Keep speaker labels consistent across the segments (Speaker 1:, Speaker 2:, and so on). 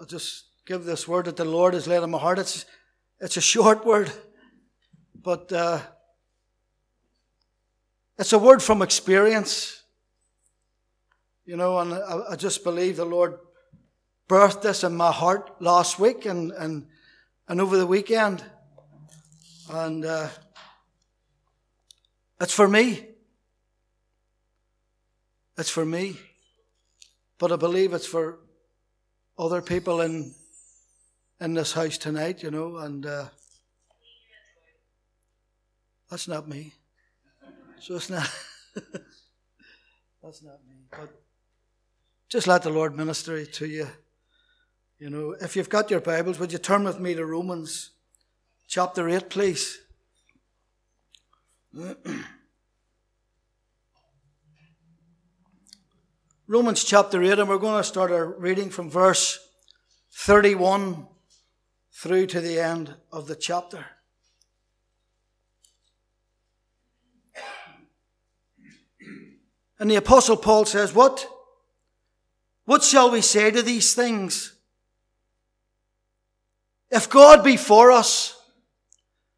Speaker 1: I'll just give this word that the Lord has laid on my heart. It's, it's a short word, but uh, it's a word from experience. You know, and I, I just believe the Lord birthed this in my heart last week and, and, and over the weekend. And uh, it's for me. It's for me. But I believe it's for other people in in this house tonight, you know, and uh, that's not me. So it's not that's not me. But just let the Lord minister to you. You know, if you've got your Bibles, would you turn with me to Romans chapter 8, please? Romans chapter 8, and we're going to start our reading from verse 31 through to the end of the chapter. And the Apostle Paul says, What? What shall we say to these things? If God be for us,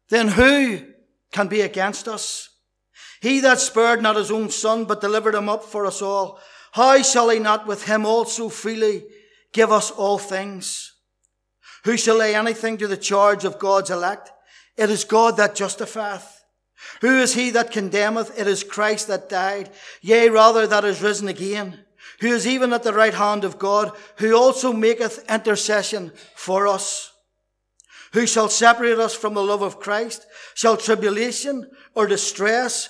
Speaker 1: then who can be against us? He that spared not his own son, but delivered him up for us all, how shall he not with him also freely give us all things? Who shall lay anything to the charge of God's elect? It is God that justifieth. Who is he that condemneth? It is Christ that died, yea, rather that is risen again, who is even at the right hand of God, who also maketh intercession for us. Who shall separate us from the love of Christ? Shall tribulation or distress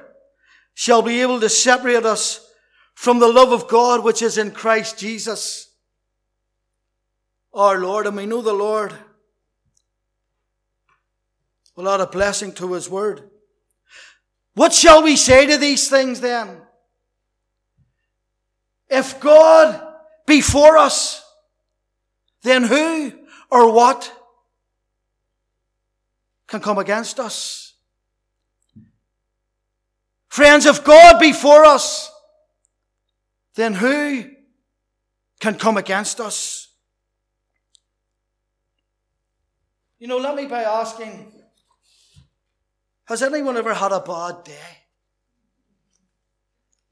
Speaker 1: shall be able to separate us from the love of God which is in Christ Jesus our Lord. And we know the Lord will add a blessing to his word. What shall we say to these things then? If God be for us, then who or what can come against us? Friends, if God be for us, then who can come against us? You know, let me by asking Has anyone ever had a bad day?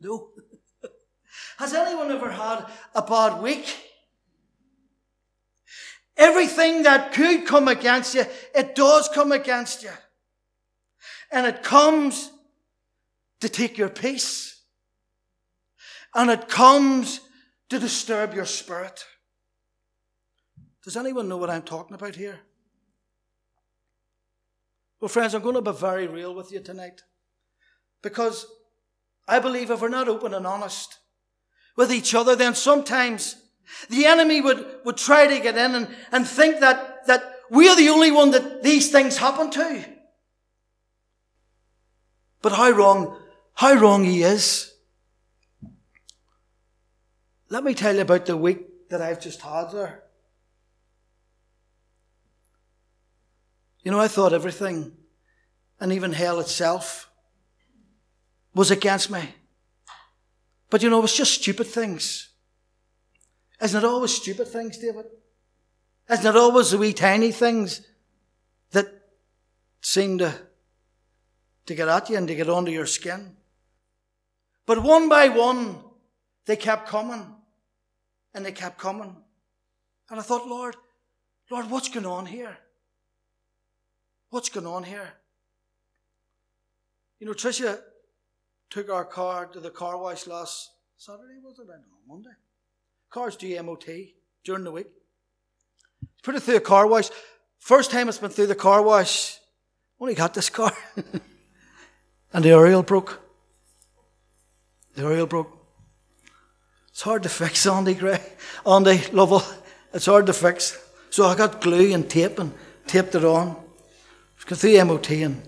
Speaker 1: No. Has anyone ever had a bad week? Everything that could come against you, it does come against you. And it comes to take your peace. And it comes to disturb your spirit. Does anyone know what I'm talking about here? Well, friends, I'm going to be very real with you tonight. Because I believe if we're not open and honest with each other, then sometimes the enemy would, would try to get in and, and think that, that we're the only one that these things happen to. But how wrong how wrong he is. Let me tell you about the week that I've just had there. You know, I thought everything, and even hell itself, was against me. But you know, it's just stupid things. Isn't it always stupid things, David? Isn't it always the wee tiny things that seem to, to get at you and to get onto your skin? But one by one, they kept coming and they kept coming. And I thought, Lord, Lord, what's going on here? What's going on here? You know, Tricia took our car to the car wash last Saturday, was it? I don't know, Monday. Car's GMOT during the week. Put it through the car wash. First time it's been through the car wash. Only got this car. and the oil broke. The oil broke. It's hard to fix, Andy Gray. Andy Lovell. It's hard to fix. So I got glue and tape and taped it on. Got through MOT and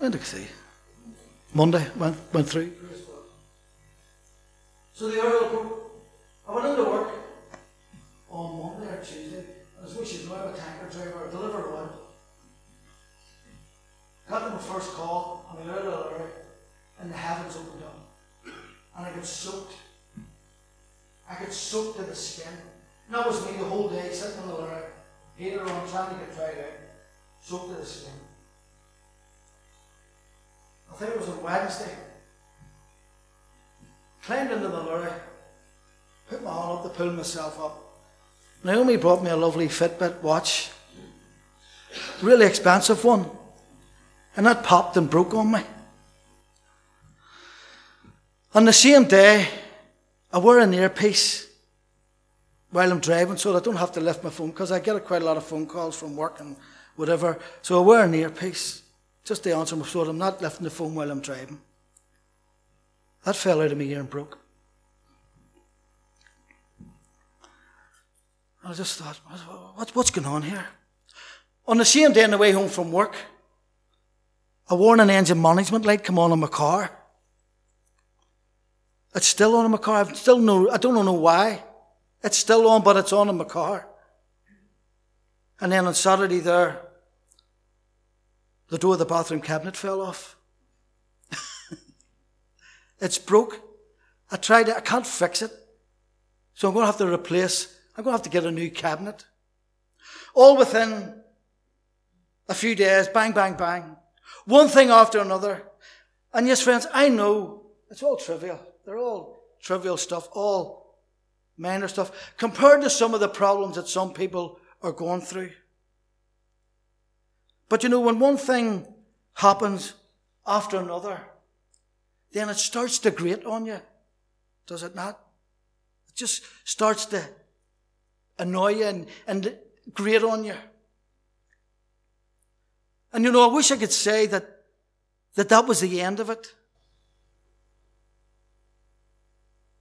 Speaker 1: went see. Monday went went through. So the Earl, I went into work on Monday or Tuesday. I was wishing to have a tanker driver deliver oil. Got them my first call on the Earl of and the heavens opened up. And I got soaked. I got soaked to the skin. And that was me the whole day sitting in the lorry, heater on, trying to get dried out, soaked to the skin. I think it was on Wednesday. Climbed into the lorry, put my arm up to pull myself up. Naomi brought me a lovely Fitbit watch, really expensive one, and that popped and broke on me. On the same day, I wear an earpiece while I'm driving so I don't have to lift my phone because I get quite a lot of phone calls from work and whatever. So I wear an earpiece just to answer my phone. I'm not lifting the phone while I'm driving. That fell out of my ear and broke. I just thought, what's, what's going on here? On the same day on the way home from work, a warning engine management light come on in my car. It's still on in my car. I still know, I don't know why. It's still on, but it's on in my car. And then on Saturday there, the door of the bathroom cabinet fell off. it's broke. I tried it. I can't fix it. So I'm going to have to replace, I'm going to have to get a new cabinet. All within a few days, bang, bang, bang. One thing after another. And yes, friends, I know it's all trivial. They're all trivial stuff, all minor stuff, compared to some of the problems that some people are going through. But you know, when one thing happens after another, then it starts to grate on you, does it not? It just starts to annoy you and, and grate on you. And you know, I wish I could say that that, that was the end of it.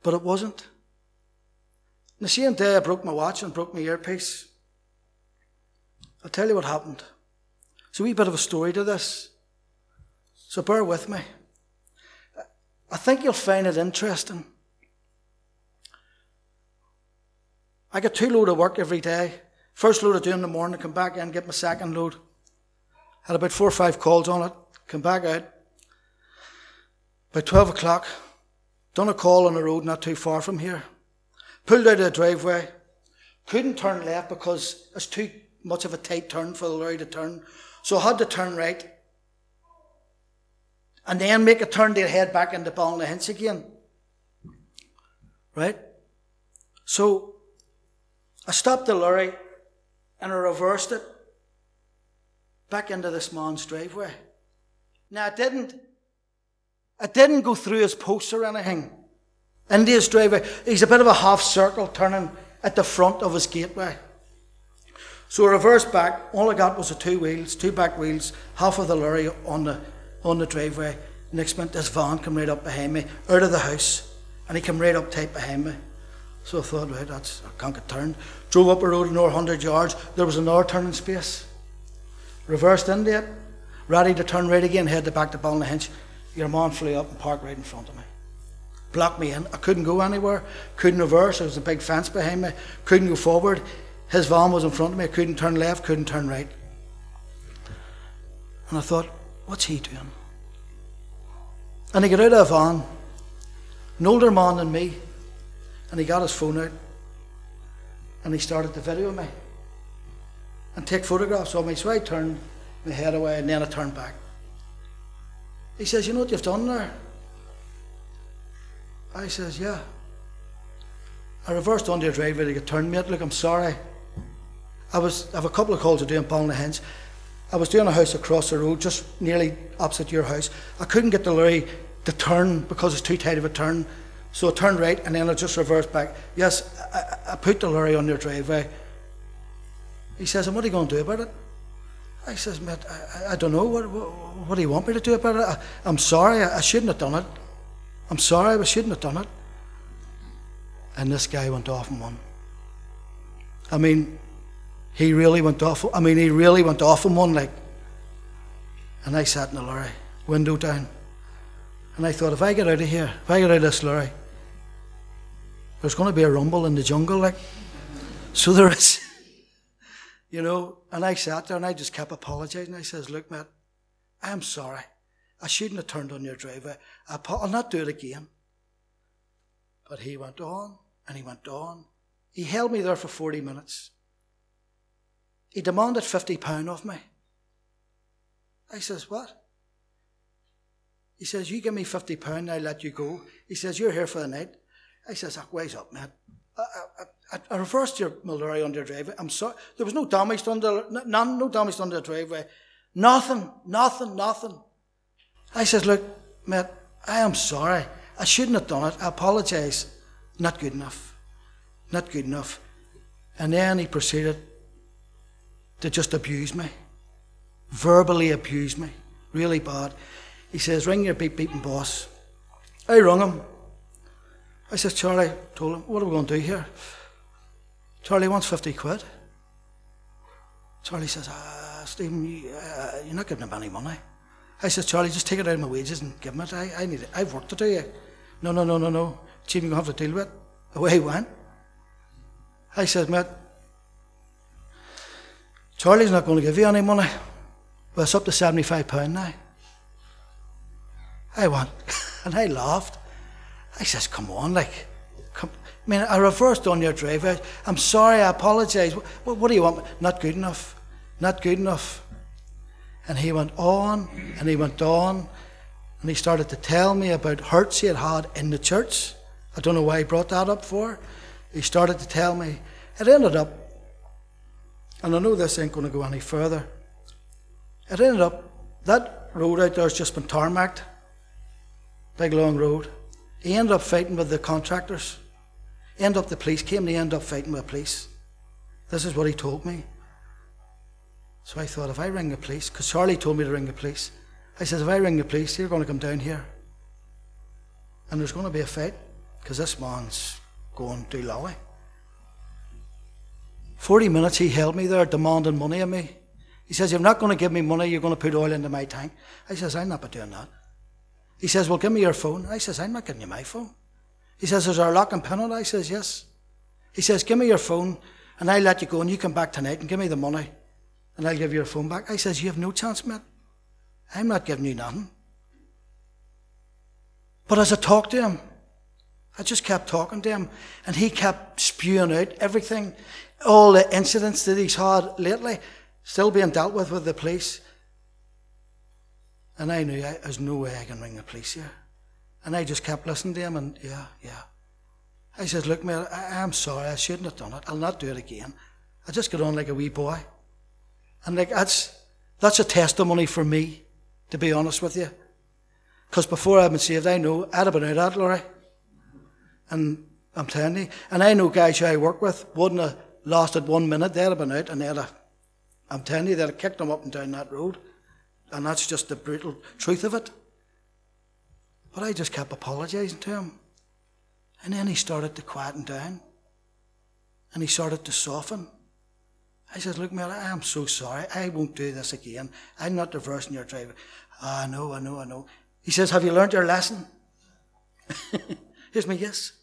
Speaker 1: But it wasn't. the same day I broke my watch and broke my earpiece. I'll tell you what happened. It's a wee bit of a story to this. So bear with me. I think you'll find it interesting. I get two load of work every day. First load I do in the morning, come back in, get my second load. Had about four or five calls on it, come back out. By 12 o'clock, Done a call on a road not too far from here. Pulled out of the driveway. Couldn't turn left because it's too much of a tight turn for the lorry to turn. So I had to turn right. And then make a turn to head back into Ballynahinch again. Right? So I stopped the lorry and I reversed it back into this man's driveway. Now I didn't it didn't go through his posts or anything. Into his driveway. He's a bit of a half circle turning at the front of his gateway. So I reversed back. All I got was the two wheels, two back wheels, half of the lorry on the on the driveway. Next minute, this van came right up behind me, out of the house, and he came right up tight behind me. So I thought, right, that's I can't get turned. Drove up a road another hundred yards. There was another turning space. Reversed into it, ready to turn right again, headed back to Ballynahinch. Your man flew up and parked right in front of me. Blocked me in. I couldn't go anywhere. Couldn't reverse. There was a big fence behind me. Couldn't go forward. His van was in front of me. I couldn't turn left. Couldn't turn right. And I thought, what's he doing? And he got out of the van, an older man than me, and he got his phone out and he started to video me and take photographs of me. So I turned my head away and then I turned back. He says, You know what you've done there? I says, Yeah. I reversed onto your driveway to get turned, mate. Look, I'm sorry. I was I have a couple of calls to do in Ballynahinch. I was doing a house across the road, just nearly opposite your house. I couldn't get the lorry to turn because it's too tight of a turn. So I turned right and then I just reversed back. Yes, I, I put the lorry on your driveway. He says, and what are you going to do about it? I says, mate, I, I don't know. What, what, what, do you want me to do about it? I, am sorry. I, I shouldn't have done it. I'm sorry. I shouldn't have done it. And this guy went off and won. I mean, he really went off. I mean, he really went off on one, like. And I sat in the lorry, window down. And I thought, if I get out of here, if I get out of this lorry, there's going to be a rumble in the jungle, like. So there is. you know, and I sat there and I just kept apologizing. I says, look, mate, I'm sorry. I shouldn't have turned on your driveway. I'll not do it again. But he went on and he went on. He held me there for 40 minutes. He demanded £50 of me. I says, What? He says, You give me £50, I let you go. He says, You're here for the night. I says, oh, Wise up, I, I, reversed your Mullery under driveway. I'm sorry. There was no damage done to, none, no damage done to the driveway. Nothing, nothing, nothing. I says, Look, mate, I am sorry. I shouldn't have done it. I apologise. Not good enough. Not good enough. And then he proceeded to just abuse me, verbally abuse me, really bad. He says, Ring your beat beating boss. I rung him. I says, Charlie, told him, What are we going to do here? Charlie wants 50 quid. Charlie says, ah, Steven, you, uh, you're not giving him any money. I says, Charlie, just take it out of my wages and give him it. I, I need it. I've worked to do. You. No, no, no, no, no. Chief, you're going to have to deal with it. Away he went. I said, mate, Charlie's not going to give you any money. Well, it's up to £75 now. I went, and I laughed. I says, come on, like. I mean, I reversed on your driveway. I'm sorry, I apologise. What, what do you want? Not good enough. Not good enough. And he went on and he went on and he started to tell me about hurts he had had in the church. I don't know why he brought that up for. He started to tell me. It ended up, and I know this ain't going to go any further. It ended up, that road out there has just been tarmacked. Big long road. He ended up fighting with the contractors. End up the police came he ended up fighting with the police. This is what he told me. So I thought, if I ring the police, because Charlie told me to ring the police, I said, if I ring the police, they're going to come down here. And there's going to be a fight, because this man's going too lowy. 40 minutes he held me there demanding money of me. He says, You're not going to give me money, you're going to put oil into my tank. I says, I'm not doing that. He says, Well, give me your phone. I says, I'm not giving you my phone. He says, Is there a lock and pin on? I says, Yes. He says, Give me your phone and I'll let you go and you come back tonight and give me the money and I'll give you your phone back. I says, You have no chance, mate. I'm not giving you nothing. But as I talked to him, I just kept talking to him, and he kept spewing out everything, all the incidents that he's had lately, still being dealt with with the police. And I knew there's no way I can ring the police here. And I just kept listening to him, and yeah, yeah. I says, Look, mate, I, I'm sorry, I shouldn't have done it. I'll not do it again. I just got on like a wee boy. And like that's that's a testimony for me, to be honest with you. Because before I've been saved, I know I'd have been out that lorry. And I'm telling you, and I know guys who I work with wouldn't have lasted one minute, they'd have been out and they'd have, I'm telling you, they'd have kicked them up and down that road. And that's just the brutal truth of it. But I just kept apologising to him. And then he started to quieten down. And he started to soften. I said, Look, Mary, I am so sorry. I won't do this again. I'm not reversing your driver. Oh, I know, I know, I know. He says, Have you learned your lesson? Here's my yes.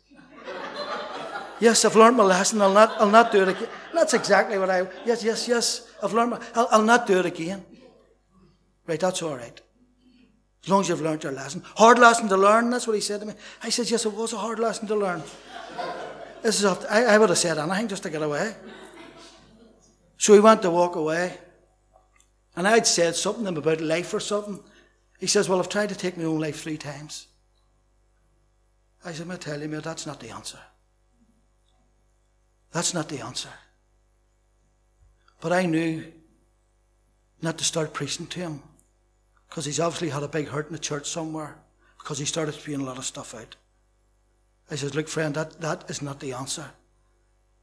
Speaker 1: yes, I've learned my lesson. I'll not, I'll not do it again. That's exactly what I, yes, yes, yes. I've learned my, I'll, I'll not do it again. Right, that's all right. As long as you've learned your lesson. Hard lesson to learn, that's what he said to me. I said, Yes, it was a hard lesson to learn. This is I, I would have said anything just to get away. So he went to walk away. And I'd said something about life or something. He says, Well, I've tried to take my own life three times. I said, I tell you, mate, that's not the answer. That's not the answer. But I knew not to start preaching to him because he's obviously had a big hurt in the church somewhere because he started spewing a lot of stuff out. I said, Look, friend, that, that is not the answer.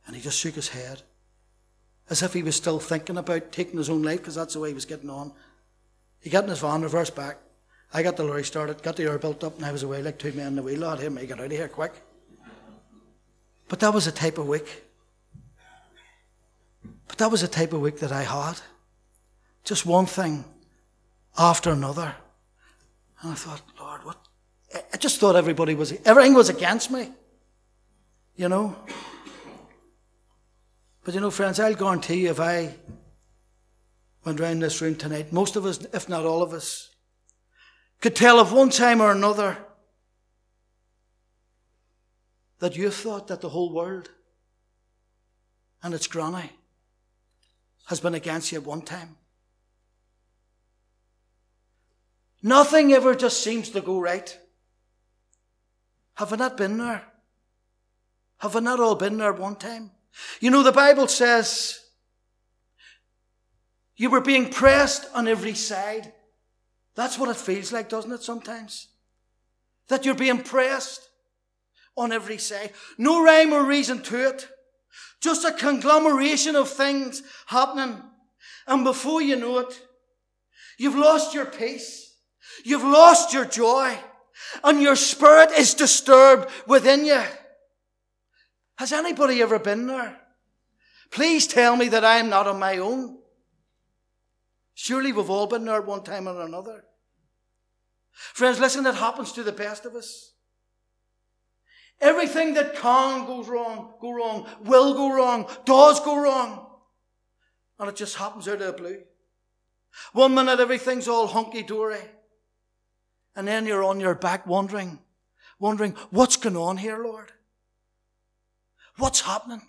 Speaker 1: And he just shook his head as if he was still thinking about taking his own life because that's the way he was getting on. He got in his van, reversed back. I got the lorry started, got the air built up, and I was away like two men in the wheel. I him, he got out of here quick. But that was a type of week. But that was the type of week that I had. Just one thing after another. And I thought, Lord, what? I just thought everybody was, everything was against me. You know? But you know, friends, I'll guarantee you if I went round this room tonight, most of us, if not all of us, could tell of one time or another that you've thought that the whole world and its granny has been against you at one time. Nothing ever just seems to go right. Have I not been there? Have I not all been there one time? You know, the Bible says you were being pressed on every side. That's what it feels like, doesn't it, sometimes? That you're being pressed on every side. No rhyme or reason to it. Just a conglomeration of things happening. And before you know it, you've lost your peace. You've lost your joy. And your spirit is disturbed within you. Has anybody ever been there? Please tell me that I am not on my own. Surely we've all been there at one time or another. Friends, listen, that happens to the best of us. Everything that can go wrong, go wrong, will go wrong, does go wrong. And it just happens out of the blue. One minute everything's all hunky dory. And then you're on your back wondering, wondering, what's going on here, Lord? What's happening?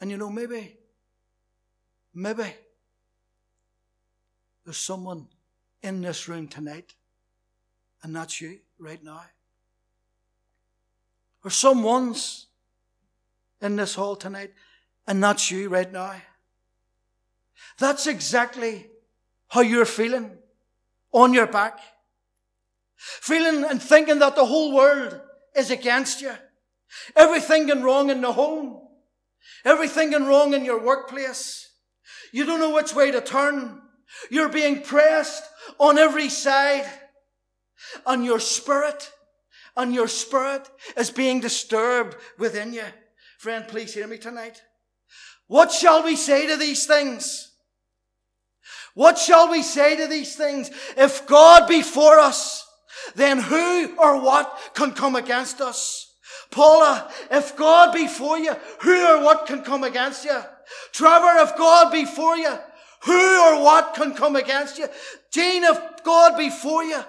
Speaker 1: And you know, maybe, maybe there's someone in this room tonight, and that's you right now. Or someone's in this hall tonight, and that's you right now. That's exactly how you're feeling on your back. Feeling and thinking that the whole world is against you. Everything going wrong in the home. Everything going wrong in your workplace. You don't know which way to turn. You're being pressed on every side. And your spirit, and your spirit is being disturbed within you. Friend, please hear me tonight. What shall we say to these things? What shall we say to these things? If God be for us, then who or what can come against us? Paula, if God be for you, who or what can come against you? Trevor, if God be for you, who or what can come against you? Jean, if God be for you,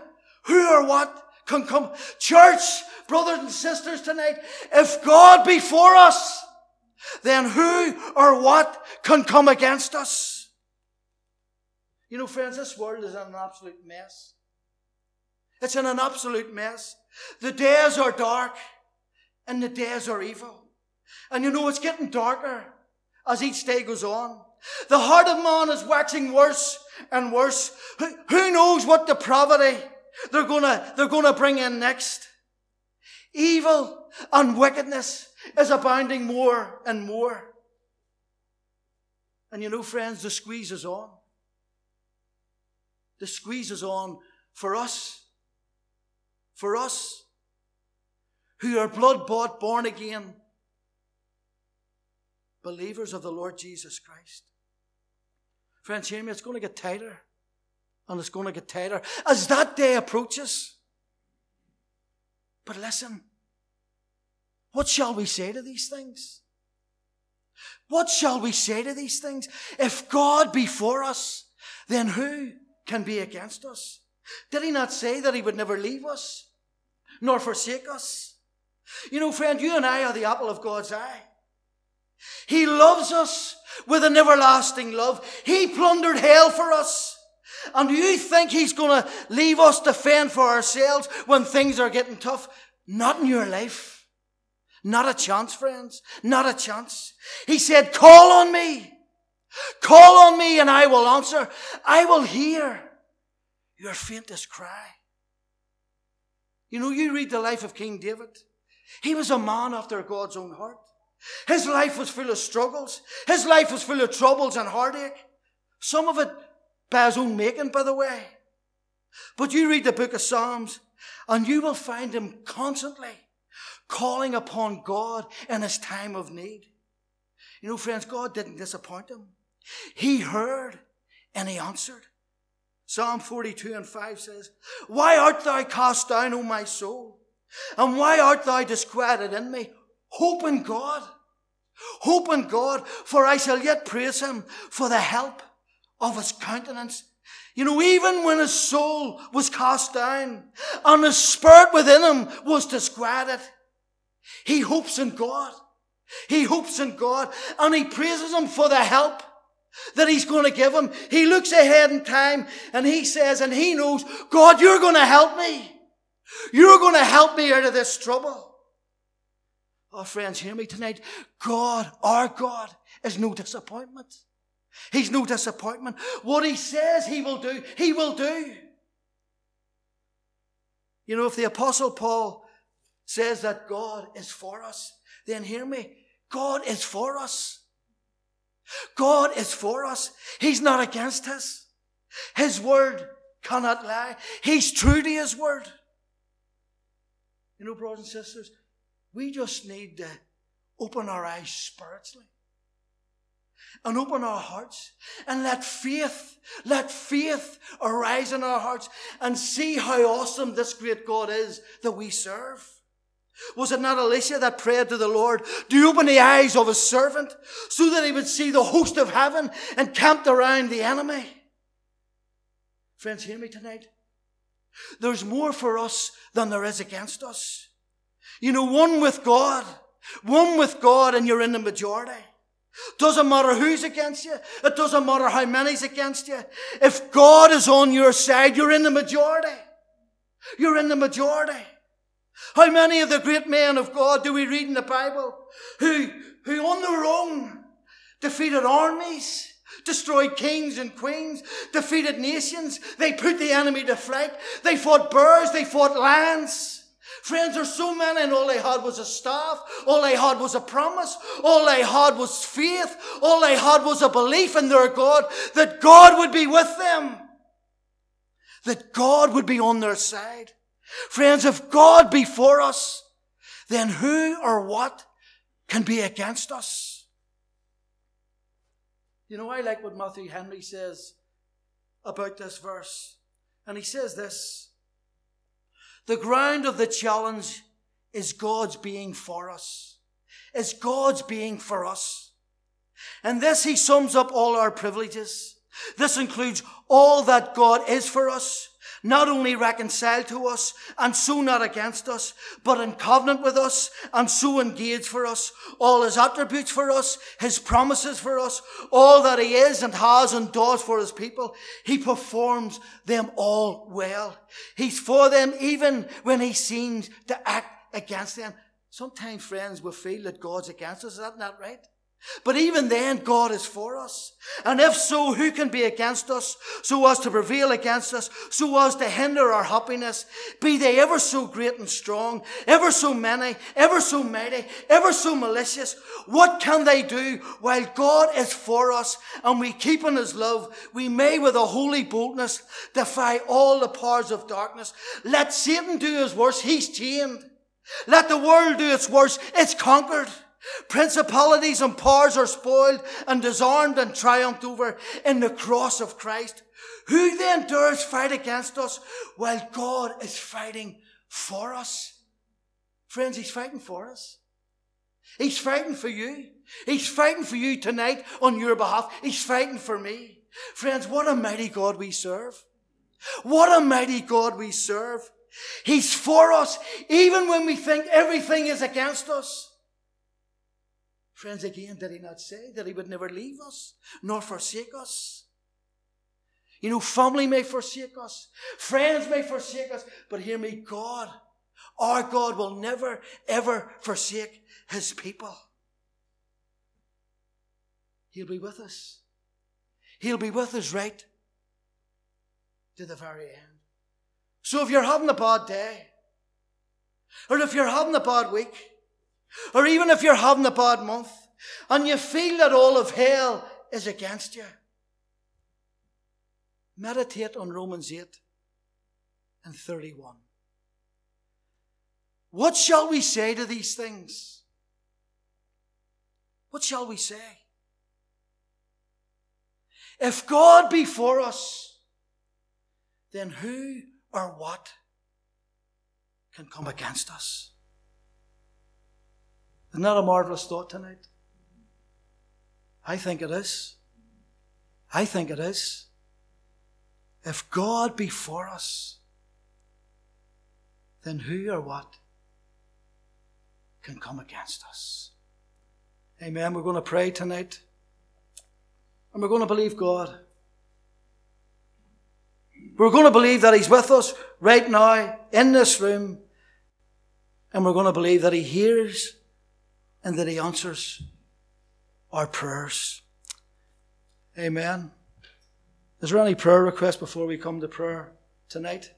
Speaker 1: who or what can come? Church, brothers and sisters tonight, if God be for us, then who or what can come against us? You know, friends, this world is in an absolute mess. It's in an absolute mess. The days are dark and the days are evil. And you know, it's getting darker as each day goes on. The heart of man is waxing worse and worse. Who, who knows what depravity they're gonna, they're gonna bring in next? Evil and wickedness is abounding more and more. And you know, friends, the squeeze is on. The squeeze is on for us. For us who are blood bought, born again believers of the Lord Jesus Christ. Friends, hear me, it's going to get tighter. And it's going to get tighter as that day approaches. But listen, what shall we say to these things? What shall we say to these things? If God be for us, then who can be against us? Did he not say that he would never leave us, nor forsake us? You know, friend, you and I are the apple of God's eye. He loves us with an everlasting love. He plundered hell for us. And do you think He's going to leave us to fend for ourselves when things are getting tough? Not in your life. Not a chance, friends. Not a chance. He said, call on me. Call on me and I will answer. I will hear your faintest cry. You know, you read the life of King David. He was a man after God's own heart. His life was full of struggles. His life was full of troubles and heartache. Some of it by his own making, by the way. But you read the book of Psalms and you will find him constantly, calling upon God in his time of need. You know, friends, God didn't disappoint him. He heard and he answered. Psalm 42 and 5 says, Why art thou cast down, O my soul? And why art thou disquieted in me? Hope in God. Hope in God, for I shall yet praise him for the help of his countenance. You know, even when his soul was cast down and his spirit within him was disquieted, he hopes in God. He hopes in God and he praises him for the help that he's going to give him. He looks ahead in time and he says, and he knows, God, you're going to help me. You're going to help me out of this trouble. Oh, friends, hear me tonight. God, our God, is no disappointment. He's no disappointment. What he says he will do, he will do. You know, if the apostle Paul says that God is for us, then hear me. God is for us. God is for us. He's not against us. His word cannot lie. He's true to his word. You know, brothers and sisters, we just need to open our eyes spiritually and open our hearts and let faith, let faith arise in our hearts and see how awesome this great God is that we serve. Was it not Elisha that prayed to the Lord, Do you open the eyes of his servant so that he would see the host of heaven encamped around the enemy? Friends, hear me tonight. There's more for us than there is against us. You know, one with God, one with God, and you're in the majority. Doesn't matter who's against you. It doesn't matter how many's against you. If God is on your side, you're in the majority. You're in the majority. How many of the great men of God do we read in the Bible who, who on their own defeated armies, destroyed kings and queens, defeated nations? They put the enemy to flight. They fought birds, they fought lions. Friends, there's so many, and all they had was a staff. All they had was a promise. All they had was faith. All they had was a belief in their God that God would be with them. That God would be on their side. Friends, if God be for us, then who or what can be against us? You know, I like what Matthew Henry says about this verse. And he says this The ground of the challenge is God's being for us, is God's being for us. And this he sums up all our privileges. This includes all that God is for us not only reconciled to us and so not against us, but in covenant with us and so engaged for us, all his attributes for us, his promises for us, all that he is and has and does for his people, he performs them all well. He's for them even when he seems to act against them. Sometimes, friends, we feel that God's against us. Isn't that right? But even then, God is for us. And if so, who can be against us so as to prevail against us, so as to hinder our happiness? Be they ever so great and strong, ever so many, ever so mighty, ever so malicious. What can they do while God is for us and we keep in his love? We may with a holy boldness defy all the powers of darkness. Let Satan do his worst. He's chained. Let the world do its worst. It's conquered. Principalities and powers are spoiled and disarmed and triumphed over in the cross of Christ. Who then dares fight against us while God is fighting for us? Friends, He's fighting for us. He's fighting for you. He's fighting for you tonight on your behalf. He's fighting for me. Friends, what a mighty God we serve. What a mighty God we serve. He's for us even when we think everything is against us. Friends, again, did he not say that he would never leave us nor forsake us? You know, family may forsake us, friends may forsake us, but hear me, God, our God will never, ever forsake his people. He'll be with us. He'll be with us right to the very end. So if you're having a bad day, or if you're having a bad week, or even if you're having a bad month and you feel that all of hell is against you, meditate on Romans 8 and 31. What shall we say to these things? What shall we say? If God be for us, then who or what can come against us? Isn't that a marvelous thought tonight? I think it is. I think it is. If God be for us, then who or what can come against us? Amen. We're going to pray tonight. And we're going to believe God. We're going to believe that He's with us right now in this room. And we're going to believe that He hears and that He answers our prayers. Amen. Is there any prayer request before we come to prayer tonight?